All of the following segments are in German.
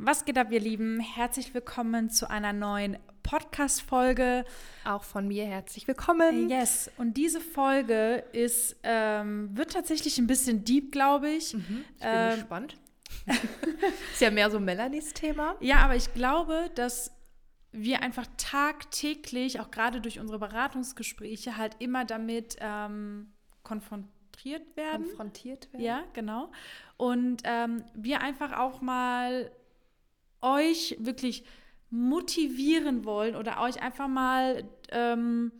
Was geht ab, ihr Lieben? Herzlich willkommen zu einer neuen Podcast-Folge. Auch von mir herzlich willkommen. Yes, und diese Folge ist, ähm, wird tatsächlich ein bisschen deep, glaube ich. Mhm, ich bin ähm, gespannt. ist ja mehr so Melanies Thema. Ja, aber ich glaube, dass wir einfach tagtäglich, auch gerade durch unsere Beratungsgespräche, halt immer damit ähm, konfrontiert werden. Konfrontiert werden. Ja, genau. Und ähm, wir einfach auch mal euch wirklich motivieren wollen oder euch einfach mal ähm,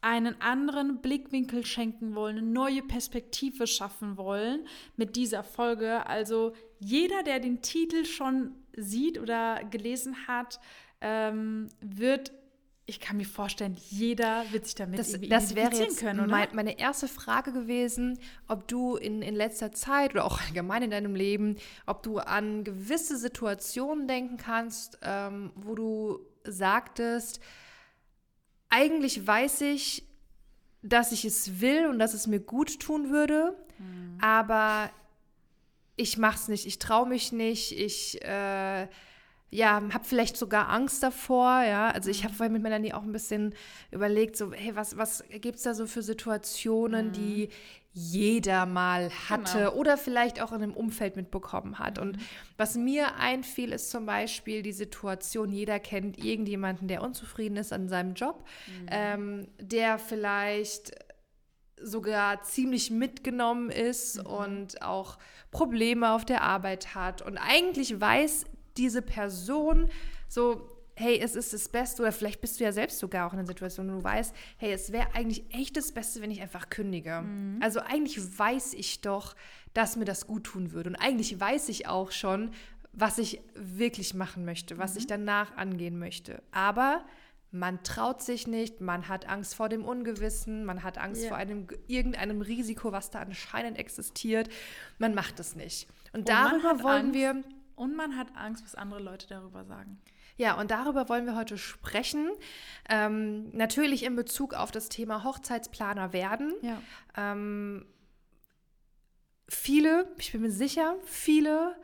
einen anderen Blickwinkel schenken wollen, eine neue Perspektive schaffen wollen mit dieser Folge. Also jeder, der den Titel schon sieht oder gelesen hat, ähm, wird ich kann mir vorstellen, jeder wird sich damit das, irgendwie das wäre jetzt können, oder? Mein, meine erste Frage gewesen, ob du in, in letzter Zeit oder auch allgemein in deinem Leben, ob du an gewisse Situationen denken kannst, ähm, wo du sagtest, eigentlich weiß ich, dass ich es will und dass es mir gut tun würde, mhm. aber ich mache es nicht, ich traue mich nicht, ich äh, ja, habe vielleicht sogar Angst davor, ja. Also ich habe vorhin mit Melanie auch ein bisschen überlegt, so, hey, was, was gibt es da so für Situationen, mhm. die jeder mal hatte genau. oder vielleicht auch in einem Umfeld mitbekommen hat. Mhm. Und was mir einfiel, ist zum Beispiel die Situation, jeder kennt irgendjemanden, der unzufrieden ist an seinem Job, mhm. ähm, der vielleicht sogar ziemlich mitgenommen ist mhm. und auch Probleme auf der Arbeit hat und eigentlich weiß diese Person so, hey, es ist das Beste, oder vielleicht bist du ja selbst sogar auch in einer Situation, wo du weißt, hey, es wäre eigentlich echt das Beste, wenn ich einfach kündige. Mhm. Also eigentlich weiß ich doch, dass mir das gut tun würde. Und eigentlich weiß ich auch schon, was ich wirklich machen möchte, was mhm. ich danach angehen möchte. Aber man traut sich nicht, man hat Angst vor dem Ungewissen, man hat Angst yeah. vor einem, irgendeinem Risiko, was da anscheinend existiert. Man macht es nicht. Und, Und darüber wollen Angst, wir und man hat Angst, was andere Leute darüber sagen. Ja, und darüber wollen wir heute sprechen. Ähm, natürlich in Bezug auf das Thema Hochzeitsplaner werden. Ja. Ähm, viele, ich bin mir sicher, viele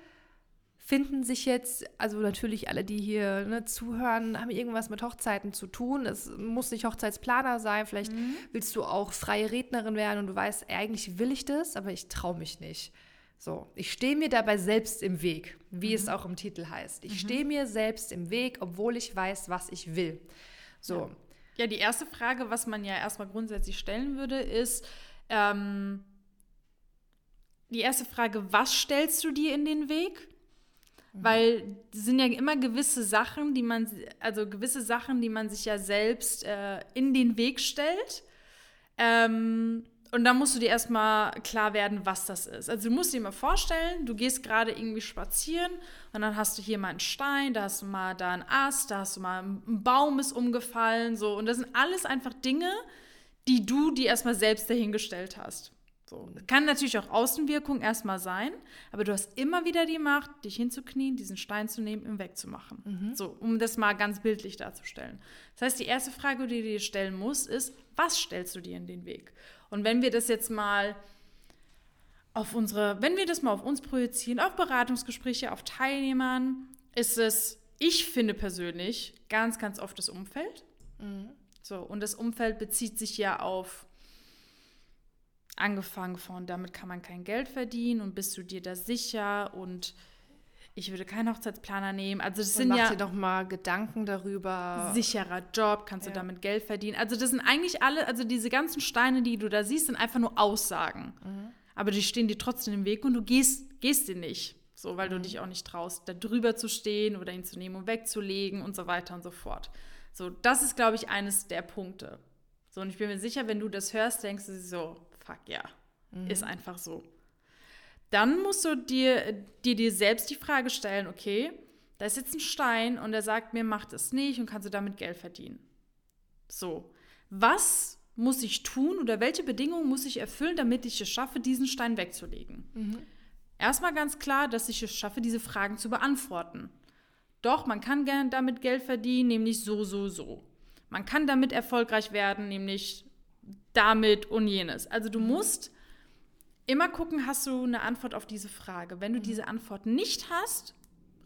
finden sich jetzt, also natürlich alle, die hier ne, zuhören, haben irgendwas mit Hochzeiten zu tun. Es muss nicht Hochzeitsplaner sein. Vielleicht mhm. willst du auch freie Rednerin werden und du weißt, eigentlich will ich das, aber ich traue mich nicht. So, ich stehe mir dabei selbst im Weg, wie mhm. es auch im Titel heißt. Ich mhm. stehe mir selbst im Weg, obwohl ich weiß, was ich will. So. Ja. ja, die erste Frage, was man ja erstmal grundsätzlich stellen würde, ist, ähm, die erste Frage, was stellst du dir in den Weg? Mhm. Weil es sind ja immer gewisse Sachen, die man, also gewisse Sachen, die man sich ja selbst äh, in den Weg stellt. Ähm, und dann musst du dir erstmal klar werden, was das ist. Also du musst dir mal vorstellen, du gehst gerade irgendwie spazieren und dann hast du hier mal einen Stein, da hast du mal da einen Ast, da hast du mal ein Baum ist umgefallen, so. Und das sind alles einfach Dinge, die du dir erstmal selbst dahingestellt hast. So. Kann natürlich auch Außenwirkung erstmal sein, aber du hast immer wieder die Macht, dich hinzuknien, diesen Stein zu nehmen und wegzumachen. Mhm. So, um das mal ganz bildlich darzustellen. Das heißt, die erste Frage, die du dir stellen musst, ist, was stellst du dir in den Weg? Und wenn wir das jetzt mal auf unsere, wenn wir das mal auf uns projizieren, auf Beratungsgespräche, auf Teilnehmern, ist es, ich finde persönlich, ganz, ganz oft das Umfeld. Mhm. So, und das Umfeld bezieht sich ja auf angefangen von, damit kann man kein Geld verdienen und bist du dir da sicher und ich würde keinen Hochzeitsplaner nehmen. Also das sind mach ja dir doch mal Gedanken darüber. Sicherer Job, kannst ja. du damit Geld verdienen. Also das sind eigentlich alle, also diese ganzen Steine, die du da siehst, sind einfach nur Aussagen. Mhm. Aber die stehen dir trotzdem im Weg und du gehst, gehst dir nicht. So, weil mhm. du dich auch nicht traust, da drüber zu stehen oder ihn zu nehmen und wegzulegen und so weiter und so fort. So, das ist, glaube ich, eines der Punkte. So, und ich bin mir sicher, wenn du das hörst, denkst du so, fuck ja, mhm. ist einfach so dann musst du dir, dir, dir selbst die Frage stellen, okay, da ist jetzt ein Stein und er sagt mir, mach das nicht und kannst du damit Geld verdienen. So, was muss ich tun oder welche Bedingungen muss ich erfüllen, damit ich es schaffe, diesen Stein wegzulegen? Mhm. Erstmal ganz klar, dass ich es schaffe, diese Fragen zu beantworten. Doch, man kann gerne damit Geld verdienen, nämlich so, so, so. Man kann damit erfolgreich werden, nämlich damit und jenes. Also du mhm. musst immer gucken, hast du eine Antwort auf diese Frage. Wenn du mhm. diese Antwort nicht hast,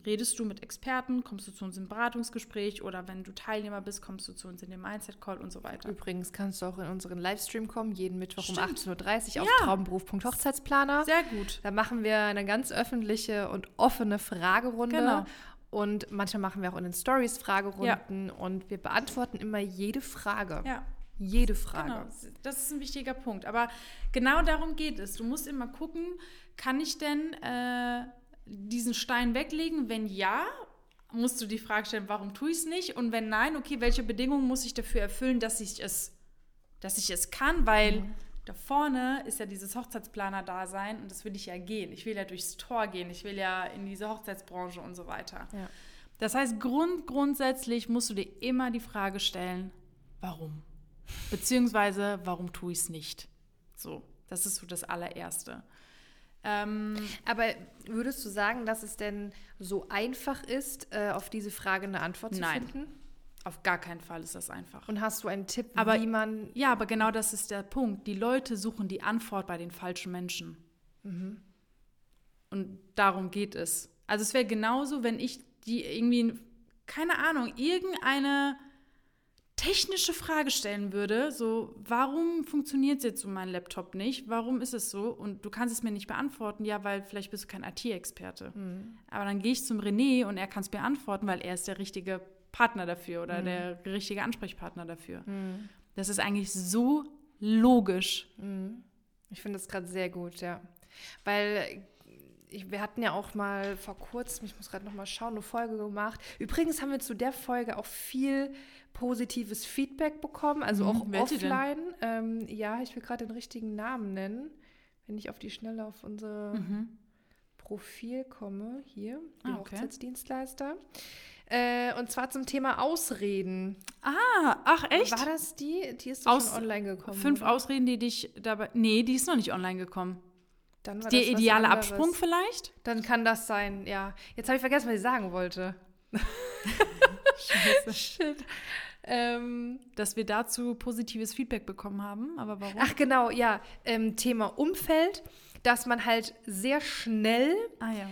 redest du mit Experten, kommst du zu uns im Beratungsgespräch oder wenn du Teilnehmer bist, kommst du zu uns in den Mindset-Call und so weiter. Übrigens kannst du auch in unseren Livestream kommen, jeden Mittwoch Stimmt. um 18.30 Uhr Ja. auf traumberuf.hochzeitsplaner. Sehr gut. Da machen wir eine ganz öffentliche und offene Fragerunde. Genau. Und manchmal machen wir auch in den Stories Fragerunden und wir beantworten immer jede Frage. Ja. Jede Frage. Genau, das ist ein wichtiger Punkt. Aber genau darum geht es. Du musst immer gucken, kann ich denn äh, diesen Stein weglegen? Wenn ja, musst du die Frage stellen, warum tue ich es nicht? Und wenn nein, okay, welche Bedingungen muss ich dafür erfüllen, dass ich es, dass ich es kann? Weil da vorne ist ja dieses Hochzeitsplaner-Dasein und das will ich ja gehen. Ich will ja durchs Tor gehen. Ich will ja in diese Hochzeitsbranche und so weiter. Ja. Das heißt, grund, grundsätzlich musst du dir immer die Frage stellen, warum? Beziehungsweise, warum tue ich es nicht? So, das ist so das allererste. Ähm, Aber würdest du sagen, dass es denn so einfach ist, äh, auf diese Frage eine Antwort zu Nein. finden? auf gar keinen Fall ist das einfach. Und hast du einen Tipp, Aber- wie man. Ja, aber genau das ist der Punkt. Die Leute suchen die Antwort bei den falschen Menschen. Und darum geht es. Also es wäre genauso, wenn ich die irgendwie, keine Ahnung, irgendeine technische Frage stellen würde, so, warum funktioniert jetzt so mein Laptop nicht? Warum ist es so? Und du kannst es mir nicht beantworten, ja, weil vielleicht bist du kein IT-Experte. Aber dann gehe ich zum René und er kann es mir antworten, weil er ist der richtige Partner dafür oder der richtige Ansprechpartner dafür. Das ist eigentlich so logisch. Ich finde das gerade sehr gut, ja. Weil ich, wir hatten ja auch mal vor kurzem, ich muss gerade noch mal schauen, eine Folge gemacht. Übrigens haben wir zu der Folge auch viel positives Feedback bekommen, also Mhm, auch denn? offline. Ähm, ja, ich will gerade den richtigen Namen nennen, wenn ich auf die Schnelle auf unser Profil komme. Hier, die Ah, okay. Hochzeitsdienstleister. Äh, und zwar zum Thema Ausreden. Ah, ach echt? War das die? Die ist doch Aus- schon online gekommen. Fünf oder? Ausreden, die dich dabei. Nee, die ist noch nicht online gekommen. Dann war Der das ideale. Absprung vielleicht? Dann kann das sein, ja. Jetzt habe ich vergessen, was ich sagen wollte. Scheiße. Shit. Ähm, Dass wir dazu positives Feedback bekommen haben. Aber warum? ach genau, ja. Ähm, Thema Umfeld, dass man halt sehr schnell ah ja.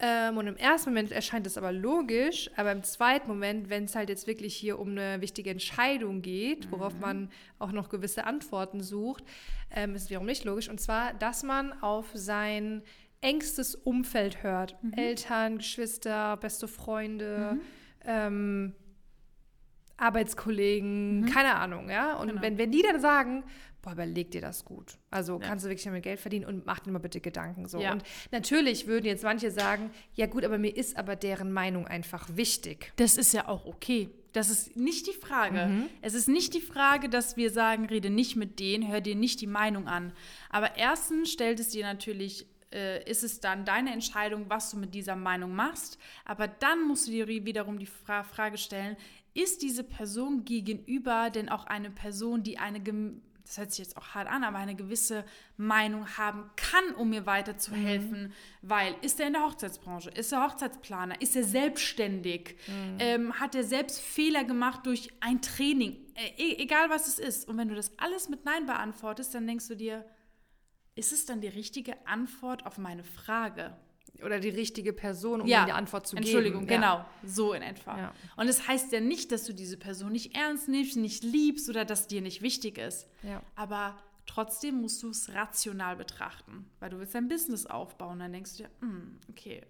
Ähm, und im ersten Moment erscheint es aber logisch, aber im zweiten Moment, wenn es halt jetzt wirklich hier um eine wichtige Entscheidung geht, worauf man auch noch gewisse Antworten sucht, ähm, ist es wiederum nicht logisch. Und zwar, dass man auf sein engstes Umfeld hört. Eltern, Geschwister, beste Freunde, ähm, Arbeitskollegen, keine Ahnung, ja. Und Genau. wenn, wenn die dann sagen, boah, überleg dir das gut. Also Ja. kannst du wirklich damit Geld verdienen und mach dir mal bitte Gedanken so. Ja. Und natürlich würden jetzt manche sagen, ja gut, aber mir ist aber deren Meinung einfach wichtig. Das ist ja auch okay. Das ist nicht die Frage. Mhm. Es ist nicht die Frage, dass wir sagen, rede nicht mit denen, hör dir nicht die Meinung an. Aber erstens stellt es dir natürlich, äh, ist es dann deine Entscheidung, was du mit dieser Meinung machst. Aber dann musst du dir wiederum die Fra Frage stellen, ist diese Person gegenüber denn auch eine Person, die eine das hört sich jetzt auch hart an, aber eine gewisse Meinung haben kann, um mir weiterzuhelfen, weil ist er in der Hochzeitsbranche, ist er Hochzeitsplaner, ist er selbstständig, ähm, hat er selbst Fehler gemacht durch ein Training, äh, e egal was es ist. Und wenn du das alles mit Nein beantwortest, dann denkst du dir, ist es dann die richtige Antwort auf meine Frage? Oder die richtige Person, um Ja, die Antwort zu Entschuldigung, geben. genau, so in etwa. Ja. Und es das heißt ja nicht, dass du diese Person nicht ernst nimmst, nicht liebst oder dass dir nicht wichtig ist. Ja. Aber trotzdem musst du es rational betrachten, weil du willst dein Business aufbauen. Dann denkst du dir, hm, okay,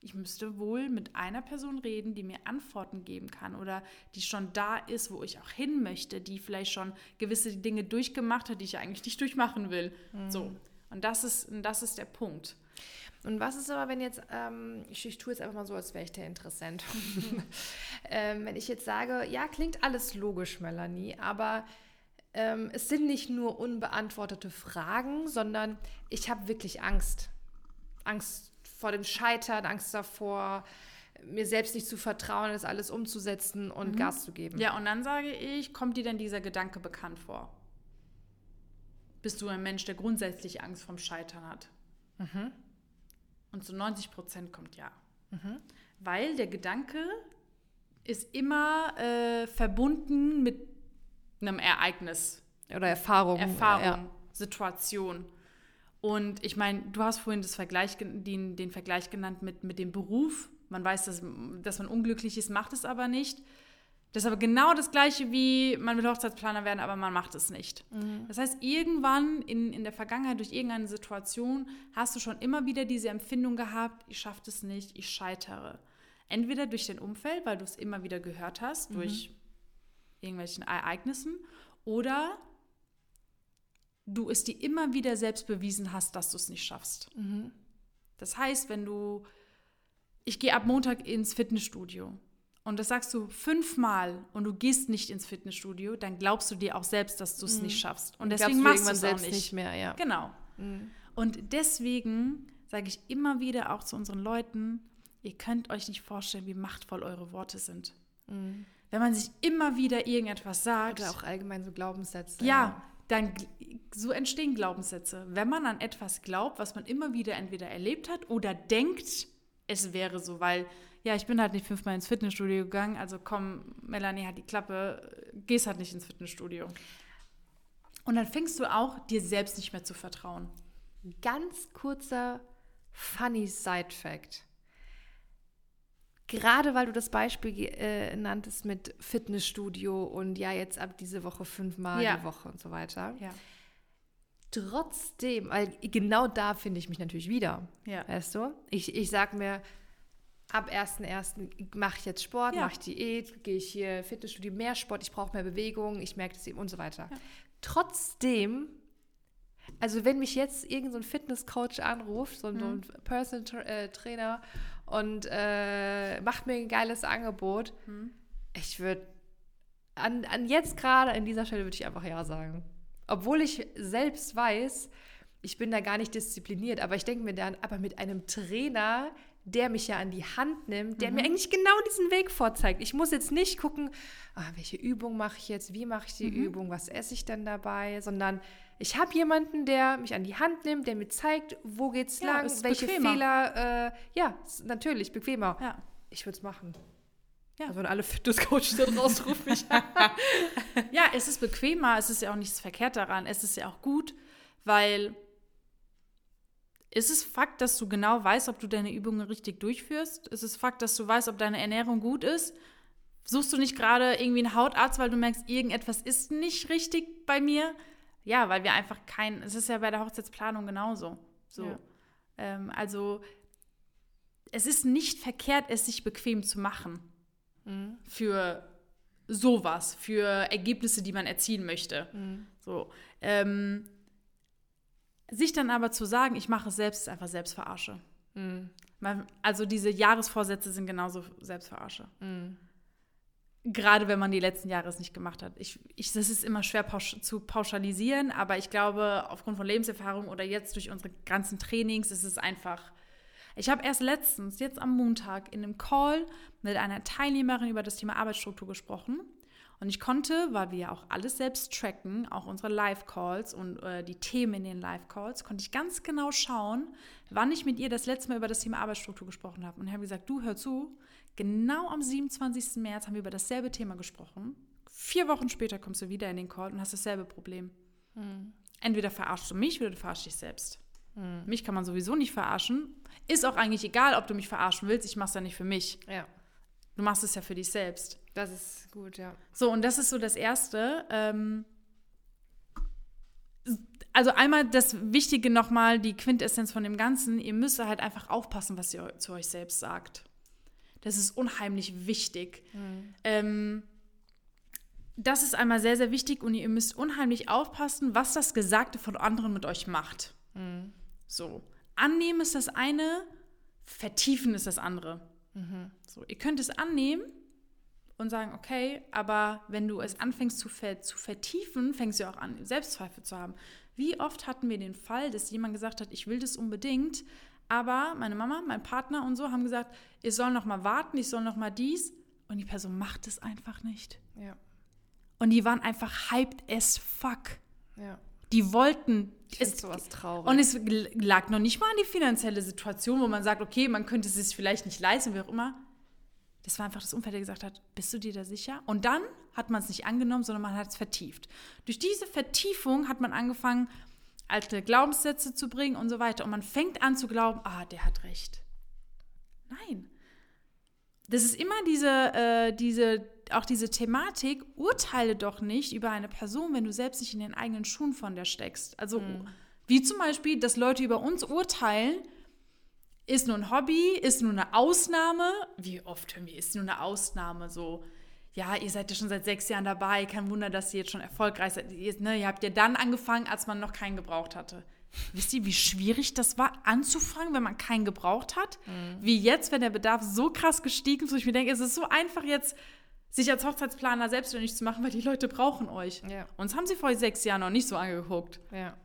ich müsste wohl mit einer Person reden, die mir Antworten geben kann oder die schon da ist, wo ich auch hin möchte, die vielleicht schon gewisse Dinge durchgemacht hat, die ich eigentlich nicht durchmachen will. So. Und das ist, und das ist der Punkt. Und was ist aber, wenn jetzt, ähm, ich, ich tue jetzt einfach mal so, als wäre ich der Interessent. ähm, wenn ich jetzt sage, ja, klingt alles logisch, Melanie, aber ähm, es sind nicht nur unbeantwortete Fragen, sondern ich habe wirklich Angst. Angst vor dem Scheitern, Angst davor, mir selbst nicht zu vertrauen, das alles umzusetzen und Gas zu geben. Ja, und dann sage ich, kommt dir denn dieser Gedanke bekannt vor? Bist du ein Mensch, der grundsätzlich Angst vom Scheitern hat? Und zu 90 Prozent kommt ja. Weil der Gedanke ist immer äh, verbunden mit einem Ereignis, Oder Erfahrung. Erfahrung, Ja. Situation. Und ich meine, du hast vorhin das Vergleich, den, den Vergleich genannt mit, mit dem Beruf. Man weiß, dass, dass man unglücklich ist, macht es aber nicht. Das ist aber genau das Gleiche, wie man will Hochzeitsplaner werden, aber man macht es nicht. Mhm. Das heißt, irgendwann in, in der Vergangenheit, durch irgendeine Situation, hast du schon immer wieder diese Empfindung gehabt, ich schaffe es nicht, ich scheitere. Entweder durch dein Umfeld, weil du es immer wieder gehört hast, mhm. durch irgendwelchen Ereignissen, oder du es dir immer wieder selbst bewiesen hast, dass du es nicht schaffst. Mhm. Das heißt, wenn du, ich gehe ab Montag ins Fitnessstudio und das sagst du fünfmal und du gehst nicht ins Fitnessstudio, dann glaubst du dir auch selbst, dass du es mhm. nicht schaffst. Und deswegen machst du es selbst nicht. nicht. mehr. Ja. Genau. Mhm. Und deswegen sage ich immer wieder auch zu unseren Leuten, ihr könnt euch nicht vorstellen, wie machtvoll eure Worte sind. Mhm. Wenn man sich immer wieder irgendetwas sagt. Oder auch allgemein so Glaubenssätze. Ja, ja, dann so entstehen Glaubenssätze. Wenn man an etwas glaubt, was man immer wieder entweder erlebt hat oder denkt, es wäre so, weil ja, ich bin halt nicht fünfmal ins Fitnessstudio gegangen, also komm, Melanie hat die Klappe, gehst halt nicht ins Fitnessstudio. Und dann fängst du auch dir selbst nicht mehr zu vertrauen. Ganz kurzer funny Side Fact. Gerade weil du das Beispiel äh, nanntest mit Fitnessstudio und ja, jetzt ab diese Woche fünfmal ja. die Woche und so weiter. Ja. Trotzdem, weil genau da finde ich mich natürlich wieder. Ja. Weißt du? Ich, ich sage mir, ab 1.1. mache ich jetzt Sport, ja. mache ich Diät, gehe ich hier Fitnessstudio, mehr Sport, ich brauche mehr Bewegung, ich merke das eben und so weiter. Ja. Trotzdem, also wenn mich jetzt irgendein so Fitnesscoach anruft, so, mhm. ein Personal Tra äh, Trainer und äh, macht mir ein geiles Angebot, mhm. ich würde an, an jetzt gerade an dieser Stelle würde ich einfach ja sagen. Obwohl ich selbst weiß, ich bin da gar nicht diszipliniert, aber ich denke mir dann, aber mit einem Trainer, der mich ja an die Hand nimmt, der mhm. mir eigentlich genau diesen Weg vorzeigt. Ich muss jetzt nicht gucken, ah, welche Übung mache ich jetzt, wie mache ich die mhm. Übung, was esse ich denn dabei, sondern ich habe jemanden, der mich an die Hand nimmt, der mir zeigt, wo geht's ja, lang, welche bequemer. Fehler. Äh, ja, natürlich bequemer. Ja. Ich würde es machen. Ja. Also wenn alle Fitnesscoaches da draußen rufen mich Ja, es ist bequemer, es ist ja auch nichts verkehrt daran. Es ist ja auch gut, weil ist es Fakt, dass du genau weißt, ob du deine Übungen richtig durchführst? Ist es Fakt, dass du weißt, ob deine Ernährung gut ist? Suchst du nicht gerade irgendwie einen Hautarzt, weil du merkst, irgendetwas ist nicht richtig bei mir? Ja, weil wir einfach kein, es ist ja bei der Hochzeitsplanung genauso. So. Ja. Ähm, also es ist nicht verkehrt, es sich bequem zu machen. Mhm. Für sowas, für Ergebnisse, die man erzielen möchte. Mhm. So. Ähm, sich dann aber zu sagen, ich mache es selbst, ist einfach Selbstverarsche. Mhm. Also diese Jahresvorsätze sind genauso Selbstverarsche. Mhm. Gerade wenn man die letzten Jahre es nicht gemacht hat. Ich, ich, das ist immer schwer pausch zu pauschalisieren, aber ich glaube, aufgrund von Lebenserfahrung oder jetzt durch unsere ganzen Trainings ist es einfach. Ich habe erst letztens, jetzt am Montag, in einem Call mit einer Teilnehmerin über das Thema Arbeitsstruktur gesprochen. Und ich konnte, weil wir ja auch alles selbst tracken, auch unsere Live-Calls und äh, die Themen in den Live-Calls, konnte ich ganz genau schauen, wann ich mit ihr das letzte Mal über das Thema Arbeitsstruktur gesprochen habe. Und ich habe gesagt, du hör zu, genau am 27. März haben wir über dasselbe Thema gesprochen. Vier Wochen später kommst du wieder in den Call und hast dasselbe Problem. Mhm. Entweder verarschst du mich oder du verarschst dich selbst. Mhm. Mich kann man sowieso nicht verarschen. Ist auch eigentlich egal, ob du mich verarschen willst. Ich mache es ja nicht für mich. Ja. Du machst es ja für dich selbst. Das ist gut, ja. So, und das ist so das Erste. Ähm, also einmal das Wichtige nochmal, die Quintessenz von dem Ganzen, ihr müsst halt einfach aufpassen, was ihr zu euch selbst sagt. Das ist unheimlich wichtig. Mhm. Ähm, das ist einmal sehr, sehr wichtig und ihr müsst unheimlich aufpassen, was das Gesagte von anderen mit euch macht. Mhm. So. Annehmen ist das eine, vertiefen ist das andere. Mhm. So, ihr könnt es annehmen und sagen, okay, aber wenn du es anfängst zu, ver zu vertiefen, fängst du auch an, Selbstzweifel zu haben. Wie oft hatten wir den Fall, dass jemand gesagt hat, ich will das unbedingt, aber meine Mama, mein Partner und so haben gesagt, ich soll noch mal warten, ich soll noch mal dies und die Person macht es einfach nicht. Ja. Und die waren einfach hyped as fuck. Ja. Die wollten. Ich es, sowas traurig. Und es lag noch nicht mal an die finanzielle Situation, wo man sagt, okay, man könnte es sich vielleicht nicht leisten, wie auch immer. Das war einfach das Umfeld, der gesagt hat, bist du dir da sicher? Und dann hat man es nicht angenommen, sondern man hat es vertieft. Durch diese Vertiefung hat man angefangen, alte Glaubenssätze zu bringen und so weiter. Und man fängt an zu glauben, ah, der hat recht. Nein. Das ist immer diese, äh, diese, auch diese Thematik, urteile doch nicht über eine Person, wenn du selbst nicht in den eigenen Schuhen von der steckst. Also, mhm. wie zum Beispiel, dass Leute über uns urteilen, ist nur ein Hobby, ist nur eine Ausnahme. Wie oft hören wir, ist nur eine Ausnahme so ja, ihr seid ja schon seit sechs Jahren dabei, kein Wunder, dass ihr jetzt schon erfolgreich seid. Ihr, ne, ihr habt ja dann angefangen, als man noch keinen gebraucht hatte. Wisst ihr, wie schwierig das war, anzufangen, wenn man keinen gebraucht hat? Mhm. Wie jetzt, wenn der Bedarf so krass gestiegen ist, wo ich mir denke, es ist so einfach jetzt, sich als Hochzeitsplaner selbstständig zu machen, weil die Leute brauchen euch. Ja. Uns haben sie vor sechs Jahren noch nicht so angeguckt. Ja.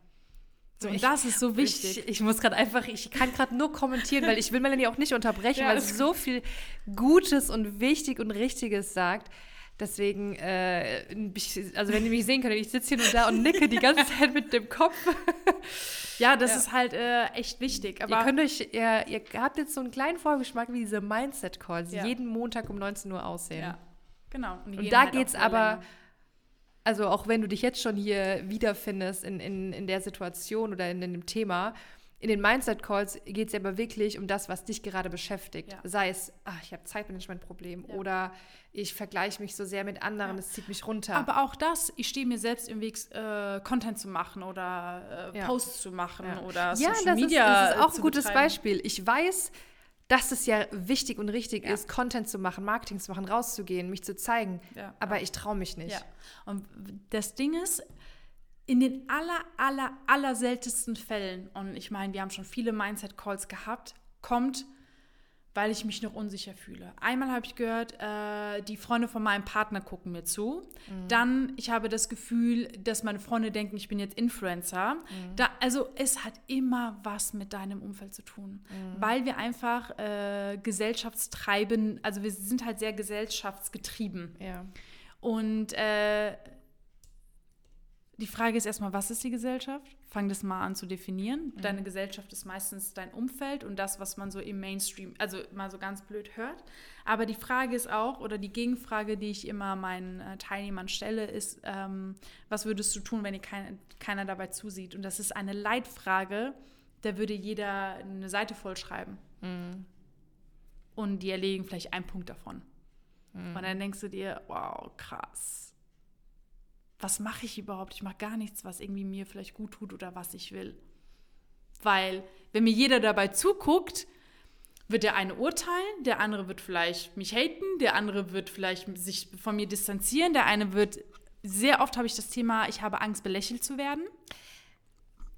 So, und ich, das ist so wichtig. Ich, ich muss gerade einfach, ich kann gerade nur kommentieren, weil ich will Melanie auch nicht unterbrechen, ja, weil sie so viel Gutes und wichtig und Richtiges sagt. Deswegen, äh, also wenn ihr mich sehen könnt, ich sitze hier nur da und nicke die ganze Zeit mit dem Kopf. ja, das ja. ist halt äh, echt wichtig. Aber ihr könnt euch, ihr, ihr habt jetzt so einen kleinen Vorgeschmack, wie diese Mindset-Calls ja. jeden Montag um 19 Uhr aussehen. Ja, genau. Und, und da halt geht es aber. Länger also auch wenn du dich jetzt schon hier wiederfindest in, in, in der Situation oder in, in dem Thema, in den Mindset-Calls geht es ja aber wirklich um das, was dich gerade beschäftigt. Ja. Sei es, ach, ich habe Zeitmanagement-Problem ja. oder ich vergleiche mich so sehr mit anderen, es ja. zieht mich runter. Aber auch das, ich stehe mir selbst im Weg, äh, Content zu machen oder äh, Posts zu machen oder Social Media. Ja, das ist auch ein gutes betreiben. Beispiel. Ich weiß, dass es ja wichtig und richtig ja. ist, Content zu machen, Marketing zu machen, rauszugehen, mich zu zeigen. Ja. Aber ich traue mich nicht. Ja. Und das Ding ist, in den aller, aller, aller seltensten Fällen, und ich meine, wir haben schon viele Mindset-Calls gehabt, kommt weil ich mich noch unsicher fühle. Einmal habe ich gehört, äh, die Freunde von meinem Partner gucken mir zu. Mhm. Dann, ich habe das Gefühl, dass meine Freunde denken, ich bin jetzt Influencer. Mhm. Da, also es hat immer was mit deinem Umfeld zu tun, mhm. weil wir einfach äh, gesellschaftstreiben, also wir sind halt sehr gesellschaftsgetrieben. Ja. Und äh, die Frage ist erstmal, was ist die Gesellschaft? Fang das mal an zu definieren. Mhm. Deine Gesellschaft ist meistens dein Umfeld und das, was man so im Mainstream, also mal so ganz blöd hört. Aber die Frage ist auch, oder die Gegenfrage, die ich immer meinen äh, Teilnehmern stelle, ist, ähm, was würdest du tun, wenn dir kein, keiner dabei zusieht? Und das ist eine Leitfrage, da würde jeder eine Seite vollschreiben. Mhm. Und die erlegen vielleicht einen Punkt davon. Mhm. Und dann denkst du dir, wow, krass was mache ich überhaupt? Ich mache gar nichts, was irgendwie mir vielleicht gut tut oder was ich will. Weil, wenn mir jeder dabei zuguckt, wird der eine urteilen, der andere wird vielleicht mich haten, der andere wird vielleicht sich von mir distanzieren, der eine wird, sehr oft habe ich das Thema, ich habe Angst, belächelt zu werden.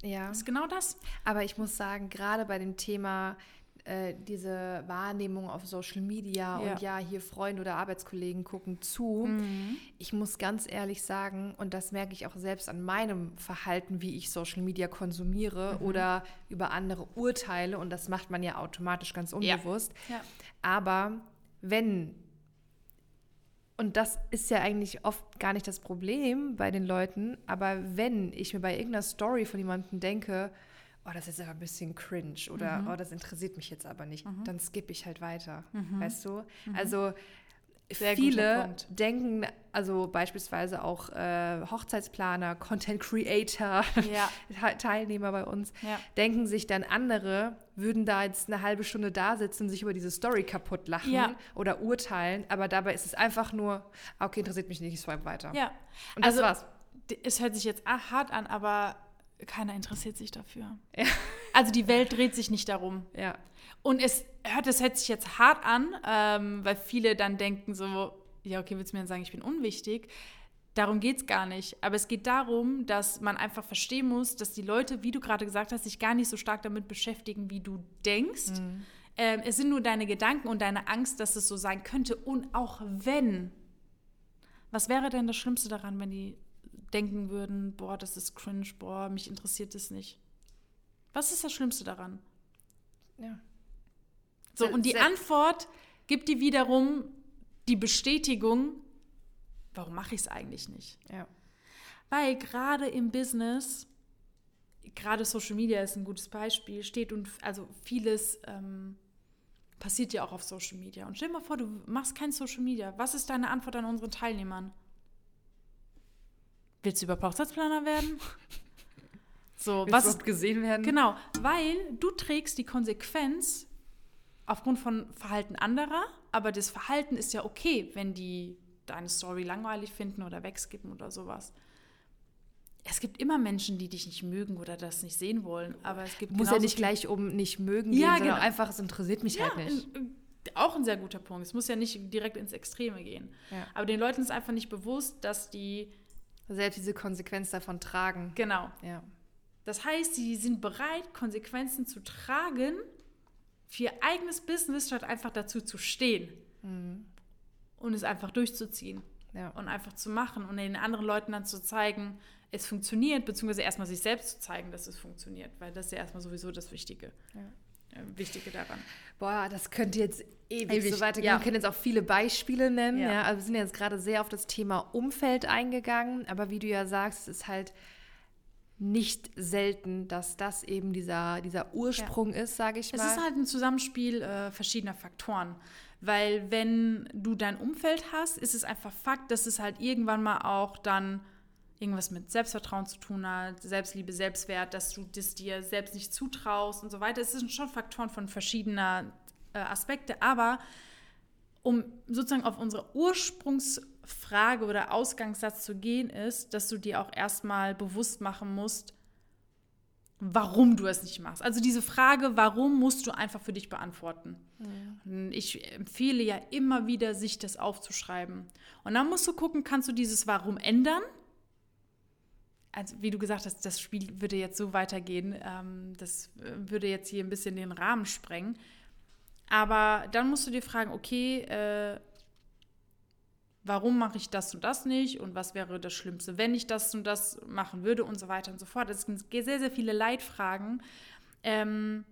Ja. Das ist genau das. Aber ich muss sagen, gerade bei dem Thema äh, diese Wahrnehmung auf Social Media ja. und ja, hier Freunde oder Arbeitskollegen gucken zu. Mhm. Ich muss ganz ehrlich sagen, und das merke ich auch selbst an meinem Verhalten, wie ich Social Media konsumiere mhm. oder über andere urteile, und das macht man ja automatisch ganz unbewusst. Ja. Ja. Aber wenn und das ist ja eigentlich oft gar nicht das Problem bei den Leuten, aber wenn ich mir bei irgendeiner Story von jemandem denke, oh, das ist aber ein bisschen cringe oder mhm. oh, das interessiert mich jetzt aber nicht, mhm. dann skippe ich halt weiter. Mhm. Weißt du? Mhm. Also Sehr viele denken, also beispielsweise auch äh, Hochzeitsplaner, Content Creator, ja. Teilnehmer bei uns, ja. denken sich dann andere, würden da jetzt eine halbe Stunde da sitzen und sich über diese Story kaputt lachen ja. oder urteilen, aber dabei ist es einfach nur, ah, okay, interessiert mich nicht, ich swipe weiter. Ja. Und das also, war's. Es hört sich jetzt hart an, aber keiner interessiert sich dafür. Ja. Also die Welt dreht sich nicht darum. Ja. Und es hört, das hört sich jetzt hart an, ähm, weil viele dann denken so, ja, okay, willst du mir dann sagen, ich bin unwichtig? Darum geht es gar nicht. Aber es geht darum, dass man einfach verstehen muss, dass die Leute, wie du gerade gesagt hast, sich gar nicht so stark damit beschäftigen, wie du denkst. Mhm. Ähm, es sind nur deine Gedanken und deine Angst, dass es so sein könnte. Und auch wenn. Was wäre denn das Schlimmste daran, wenn die denken würden, boah, das ist cringe, boah, mich interessiert das nicht. Was ist das Schlimmste daran? Ja. So, und die Antwort gibt dir wiederum die Bestätigung, warum mache ich es eigentlich nicht? Ja. Weil gerade im Business, gerade Social Media ist ein gutes Beispiel, steht und also vieles ähm, passiert ja auch auf Social Media. Und stell dir mal vor, du machst kein Social Media. Was ist deine Antwort an unsere Teilnehmern? Willst du über Hochzeitsplaner werden? So, was ist gesehen werden? Genau, weil du trägst die Konsequenz aufgrund von Verhalten anderer, aber das Verhalten ist ja okay, wenn die deine Story langweilig finden oder wegskippen oder sowas. Es gibt immer Menschen, die dich nicht mögen oder das nicht sehen wollen, aber es gibt muss ja nicht gleich um nicht mögen ja, gehen, genau. einfach es interessiert mich ja, halt nicht. Auch ein sehr guter Punkt. Es muss ja nicht direkt ins Extreme gehen. Ja. Aber den Leuten ist einfach nicht bewusst, dass die selbst diese Konsequenz davon tragen. Genau. Ja. Das heißt, sie sind bereit, Konsequenzen zu tragen für ihr eigenes Business, statt einfach dazu zu stehen. Mhm. Und es einfach durchzuziehen. Ja. Und einfach zu machen und den anderen Leuten dann zu zeigen, es funktioniert, beziehungsweise erstmal sich selbst zu zeigen, dass es funktioniert, weil das ist ja erstmal sowieso das Wichtige. Ja. Äh, Wichtige daran. Boah, das könnte jetzt ewig, ewig. so weitergehen. Ja. Wir können jetzt auch viele Beispiele nennen. Ja. ja. Also wir sind jetzt gerade sehr auf das Thema Umfeld eingegangen, aber wie du ja sagst, es ist halt nicht selten, dass das eben dieser, dieser Ursprung ja. ist, sage ich mal. Es ist halt ein Zusammenspiel äh, verschiedener Faktoren. Weil wenn du dein Umfeld hast, ist es einfach Fakt, dass es halt irgendwann mal auch dann irgendwas mit Selbstvertrauen zu tun hat, Selbstliebe, Selbstwert, dass du das dir selbst nicht zutraust und so weiter. Es sind schon Faktoren von verschiedener äh, Aspekte, aber um sozusagen auf unsere Ursprungsfrage oder Ausgangssatz zu gehen, ist, dass du dir auch erstmal bewusst machen musst, warum du es nicht machst. Also diese Frage, warum musst du einfach für dich beantworten. Mhm. Ich empfehle ja immer wieder, sich das aufzuschreiben. Und dann musst du gucken, kannst du dieses Warum ändern? Also wie du gesagt hast, das Spiel würde jetzt so weitergehen, ähm, das äh, würde jetzt hier ein bisschen den Rahmen sprengen. Aber dann musst du dir fragen, okay, äh, warum mache ich das und das nicht und was wäre das Schlimmste, wenn ich das und das machen würde und so weiter und so fort. Es sind sehr, sehr viele Leitfragen. Ähm,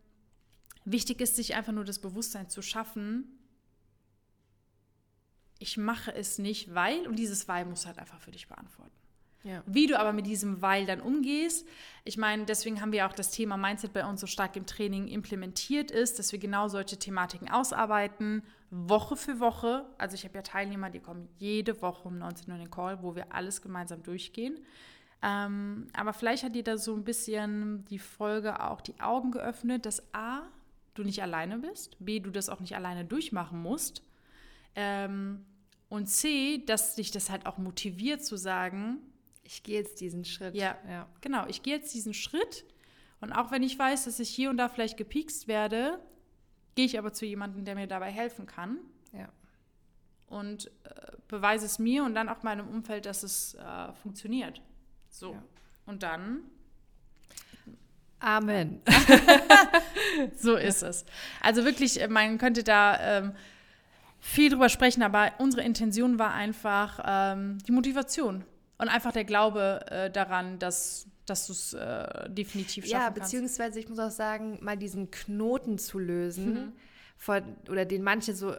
wichtig ist, sich einfach nur das Bewusstsein zu schaffen, ich mache es nicht, weil, und dieses Weil muss halt einfach für dich beantworten. Ja. Wie du aber mit diesem Weil dann umgehst. Ich meine, deswegen haben wir auch das Thema Mindset bei uns so stark im Training implementiert ist, dass wir genau solche Thematiken ausarbeiten, Woche für Woche. Also ich habe ja Teilnehmer, die kommen jede Woche um 19 Uhr in den Call, wo wir alles gemeinsam durchgehen. Ähm, aber vielleicht hat dir da so ein bisschen die Folge auch die Augen geöffnet, dass A, du nicht alleine bist, B, du das auch nicht alleine durchmachen musst. Ähm, und C, dass dich das halt auch motiviert zu sagen, ich gehe jetzt diesen Schritt. Ja, ja, genau. Ich gehe jetzt diesen Schritt. Und auch wenn ich weiß, dass ich hier und da vielleicht gepiekst werde, gehe ich aber zu jemandem, der mir dabei helfen kann. Ja. Und äh, beweise es mir und dann auch meinem Umfeld, dass es äh, funktioniert. So. Ja. Und dann. Amen. so ist es. Also wirklich, äh, man könnte da ähm, viel drüber sprechen, aber unsere Intention war einfach ähm, die Motivation und einfach der Glaube äh, daran, dass, dass du es äh, definitiv schaffen ja, kannst. Ja, beziehungsweise ich muss auch sagen, mal diesen Knoten zu lösen, mhm. von, oder den manche so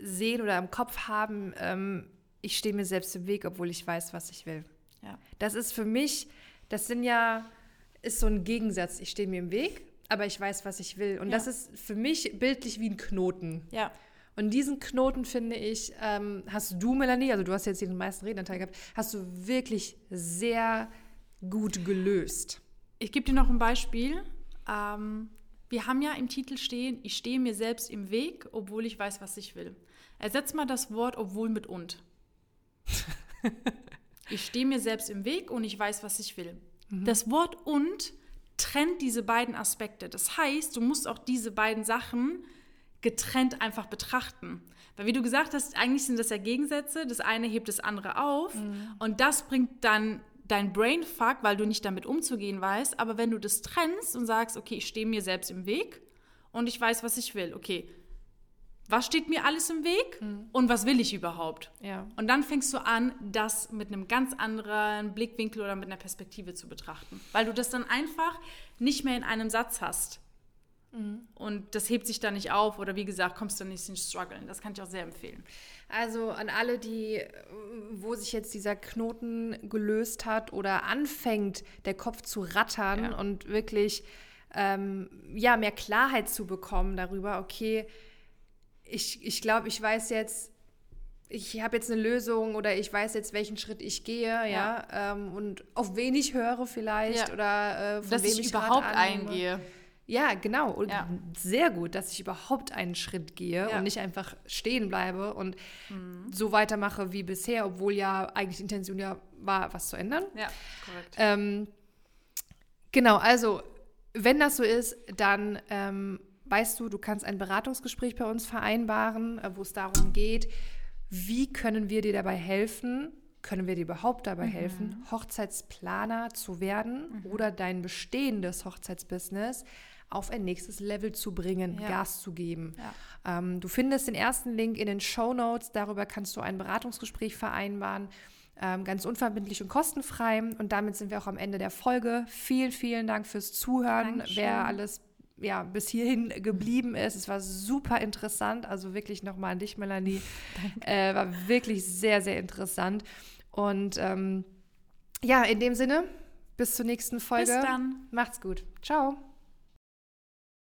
sehen oder im Kopf haben, ähm, ich stehe mir selbst im Weg, obwohl ich weiß, was ich will. Ja. Das ist für mich, das sind ja, ist so ein Gegensatz. Ich stehe mir im Weg, aber ich weiß, was ich will. Und ja. das ist für mich bildlich wie ein Knoten. Ja. Und diesen Knoten, finde ich, ähm, hast du, Melanie, also du hast jetzt hier den meisten Redenanteil gehabt, hast du wirklich sehr gut gelöst. Ich gebe dir noch ein Beispiel. Ähm, wir haben ja im Titel stehen, ich stehe mir selbst im Weg, obwohl ich weiß, was ich will. Ersetz mal das Wort obwohl mit und. ich stehe mir selbst im Weg und ich weiß, was ich will. Mhm. Das Wort und trennt diese beiden Aspekte. Das heißt, du musst auch diese beiden Sachen getrennt einfach betrachten. Weil wie du gesagt hast, eigentlich sind das ja Gegensätze. Das eine hebt das andere auf mhm. und das bringt dann dein Brainfuck, weil du nicht damit umzugehen weißt. Aber wenn du das trennst und sagst, okay, ich stehe mir selbst im Weg und ich weiß, was ich will. Okay, was steht mir alles im Weg mhm. und was will ich überhaupt? Ja. Und dann fängst du an, das mit einem ganz anderen Blickwinkel oder mit einer Perspektive zu betrachten. Weil du das dann einfach nicht mehr in einem Satz hast. Mhm. Und das hebt sich dann nicht auf oder wie gesagt, kommst du nicht ins Struggeln. Das kann ich auch sehr empfehlen. Also an alle, die, wo sich jetzt dieser Knoten gelöst hat oder anfängt, der Kopf zu rattern ja. und wirklich ähm, ja, mehr Klarheit zu bekommen darüber, okay, ich, ich glaube, ich weiß jetzt, ich habe jetzt eine Lösung oder ich weiß jetzt, welchen Schritt ich gehe, ja, ja ähm, und auf wen ich höre vielleicht ja. oder äh, von dass wem ich, ich überhaupt eingehe. Ja, genau. Und ja. sehr gut, dass ich überhaupt einen Schritt gehe ja. und nicht einfach stehen bleibe und mhm. so weitermache wie bisher, obwohl ja eigentlich die Intention ja war, was zu ändern. Ja, korrekt. Ähm, genau, also wenn das so ist, dann ähm, weißt du, du kannst ein Beratungsgespräch bei uns vereinbaren, äh, wo es darum geht, wie können wir dir dabei helfen, können wir dir überhaupt dabei mhm. helfen, Hochzeitsplaner zu werden mhm. oder dein bestehendes Hochzeitsbusiness auf ein nächstes Level zu bringen, ja. Gas zu geben. Ja. Ähm, du findest den ersten Link in den Show Notes. Darüber kannst du ein Beratungsgespräch vereinbaren. Ähm, ganz unverbindlich und kostenfrei. Und damit sind wir auch am Ende der Folge. Vielen, vielen Dank fürs Zuhören. Dankeschön. Wer alles ja, bis hierhin geblieben ist. Es war super interessant. Also wirklich nochmal an dich, Melanie. Äh, war wirklich sehr, sehr interessant. Und ähm, ja, in dem Sinne, bis zur nächsten Folge. Bis dann. Macht's gut. Ciao.